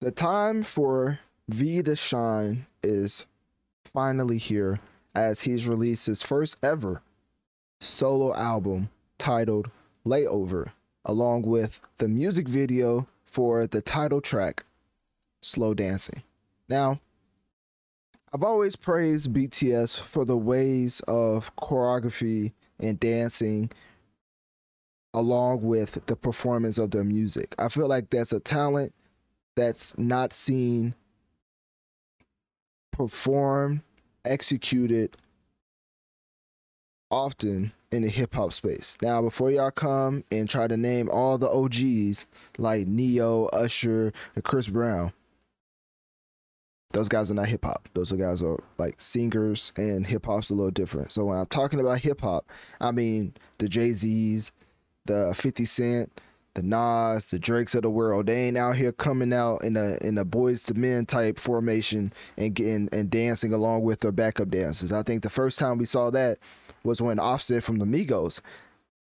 The time for V to shine is finally here as he's released his first ever solo album titled Layover, along with the music video for the title track Slow Dancing. Now, I've always praised BTS for the ways of choreography and dancing along with the performance of their music. I feel like that's a talent that's not seen performed, executed often in the hip hop space. Now, before y'all come and try to name all the OGs like Ne-Yo, Usher, and Chris Brown, those guys are not hip hop. Those are guys are like singers, and hip hop's a little different. So when I'm talking about hip hop, I mean the Jay Z's, the 50 Cent, the Nas, the Drakes of the world. They ain't out here coming out in a in a Boyz II Men type formation and getting and dancing along with their backup dancers. I think the first time we saw that was when Offset from the Migos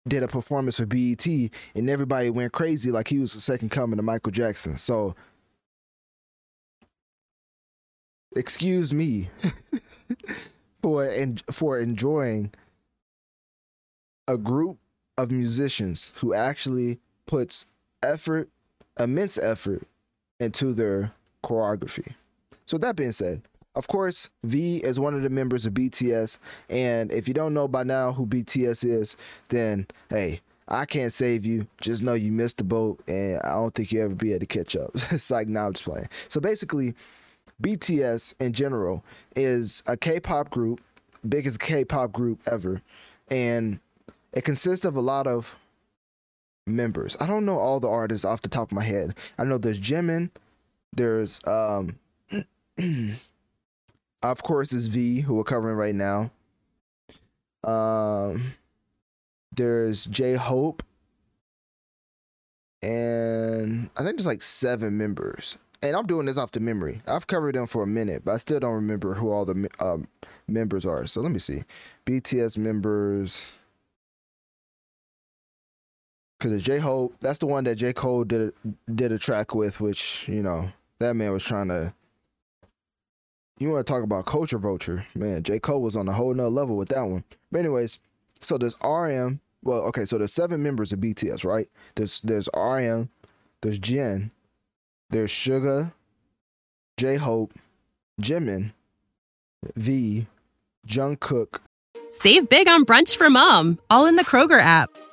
did a performance for BET and everybody went crazy like he was the second coming to Michael Jackson. So excuse me for and for enjoying a group of musicians who actually puts effort, immense effort into their choreography. So that being said, of course, V is one of the members of BTS, and if you don't know by now who BTS is, then hey, I can't save you. Just know you missed the boat, and I don't think you ever be able to catch up. it's like now I'm just playing. So basically, BTS in general is a K-pop group, biggest K-pop group ever, and it consists of a lot of members. I don't know all the artists off the top of my head. I know there's Jimin, there's um of course is V who we're covering right now. Um there's J Hope and I think there's like seven members. And I'm doing this off the memory. I've covered them for a minute, but I still don't remember who all the um, members are. So let me see. BTS members because J Hope, that's the one that J Cole did a, did a track with, which you know that man was trying to. You want to talk about culture vulture, man? J Cole was on a whole nother level with that one. But anyways, so there's RM. Well, okay, so there's seven members of BTS, right? There's there's RM, there's Jin, there's Suga, J Hope, Jimin, V, Jungkook. Save big on brunch for mom, all in the Kroger app.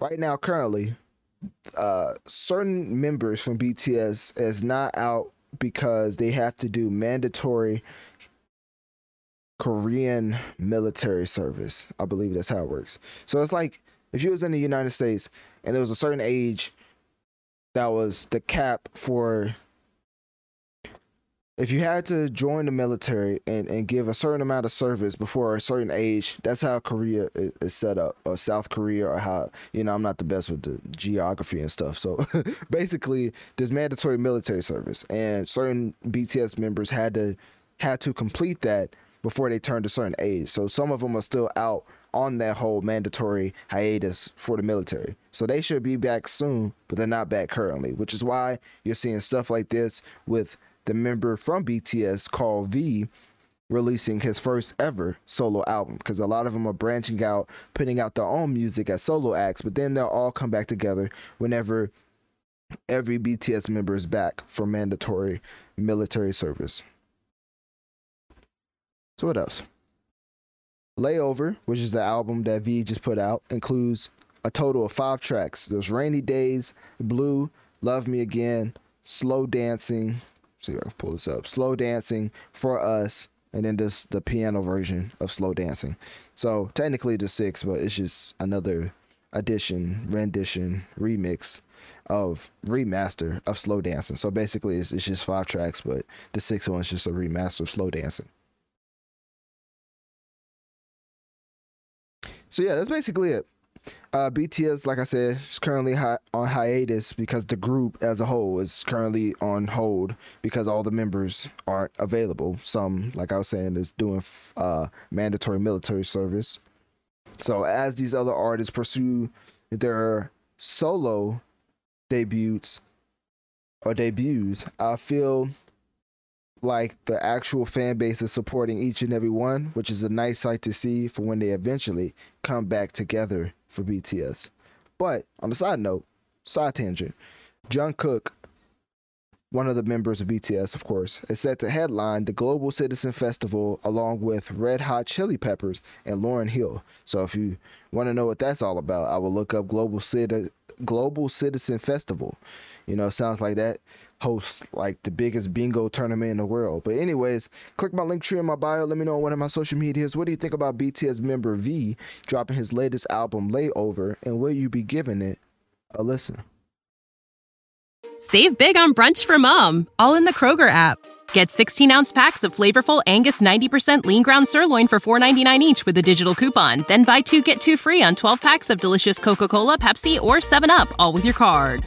right now currently uh certain members from BTS is not out because they have to do mandatory Korean military service. I believe that's how it works. So it's like if you was in the United States and there was a certain age that was the cap for if you had to join the military and, and give a certain amount of service before a certain age, that's how Korea is, is, set up, or South Korea, or how, you know, I'm not the best with the geography and stuff. So basically, there's mandatory military service, and certain BTS members had to had to complete that before they turned a certain age. So some of them are still out on that whole mandatory hiatus for the military. So they should be back soon, but they're not back currently, which is why you're seeing stuff like this with the member from BTS called V releasing his first ever solo album because a lot of them are branching out, putting out their own music as solo acts, but then they'll all come back together whenever every BTS member is back for mandatory military service. So, what else? Layover, which is the album that V just put out, includes a total of five tracks. There's Rainy Days, Blue, Love Me Again, Slow Dancing. See if I can pull this up. Slow Dancing, For Us, and then this the piano version of Slow Dancing. So technically just six, but it's just another addition, rendition, remix of remaster of Slow Dancing. So basically it's, it's just five tracks, but the sixth one is just a remaster of Slow Dancing. So yeah, that's basically it. Uh, BTS, like I said, is currently hi- on hiatus because the group as a whole is currently on hold because all the members aren't available. Some, like I was saying, is doing uh, mandatory military service. So as these other artists pursue their solo debuts or debuts, I feel like the actual fan base is supporting each and every one, which is a nice sight to see for when they eventually come back together for BTS. But on the side note, side tangent, Jungkook, one of the members of BTS, of course, is set to headline the Global Citizen Festival along with Red Hot Chili Peppers and Lauryn Hill. So if you want to know what that's all about, I will look up Global Citizen Global Citizen Festival. You know, sounds like that hosts like the biggest bingo tournament in the world. But anyways, click my link tree in my bio. Let me know on one of my social medias. What do you think about BTS member V dropping his latest album Layover, and will you be giving it a listen? Save big on brunch for mom, all in the Kroger app. Get 16 ounce packs of flavorful Angus 90% lean ground sirloin for $4.99 each with a digital coupon. Then buy two get two free on 12 packs of delicious Coca Cola, Pepsi, or 7UP, all with your card.